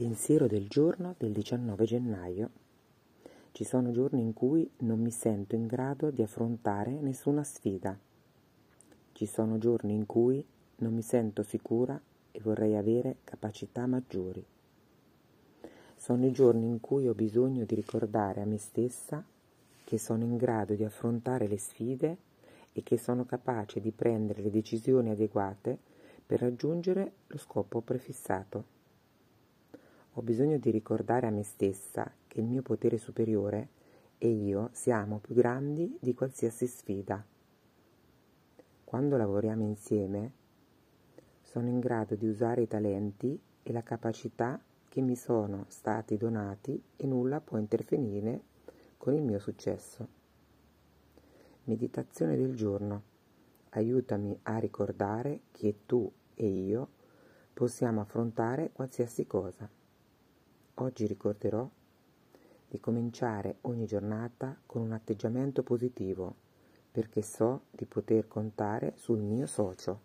Pensiero del giorno del 19 gennaio. Ci sono giorni in cui non mi sento in grado di affrontare nessuna sfida. Ci sono giorni in cui non mi sento sicura e vorrei avere capacità maggiori. Sono i giorni in cui ho bisogno di ricordare a me stessa che sono in grado di affrontare le sfide e che sono capace di prendere le decisioni adeguate per raggiungere lo scopo prefissato. Ho bisogno di ricordare a me stessa che il mio potere superiore e io siamo più grandi di qualsiasi sfida. Quando lavoriamo insieme, sono in grado di usare i talenti e la capacità che mi sono stati donati e nulla può interferire con il mio successo. Meditazione del giorno. Aiutami a ricordare che tu e io possiamo affrontare qualsiasi cosa. Oggi ricorderò di cominciare ogni giornata con un atteggiamento positivo perché so di poter contare sul mio socio.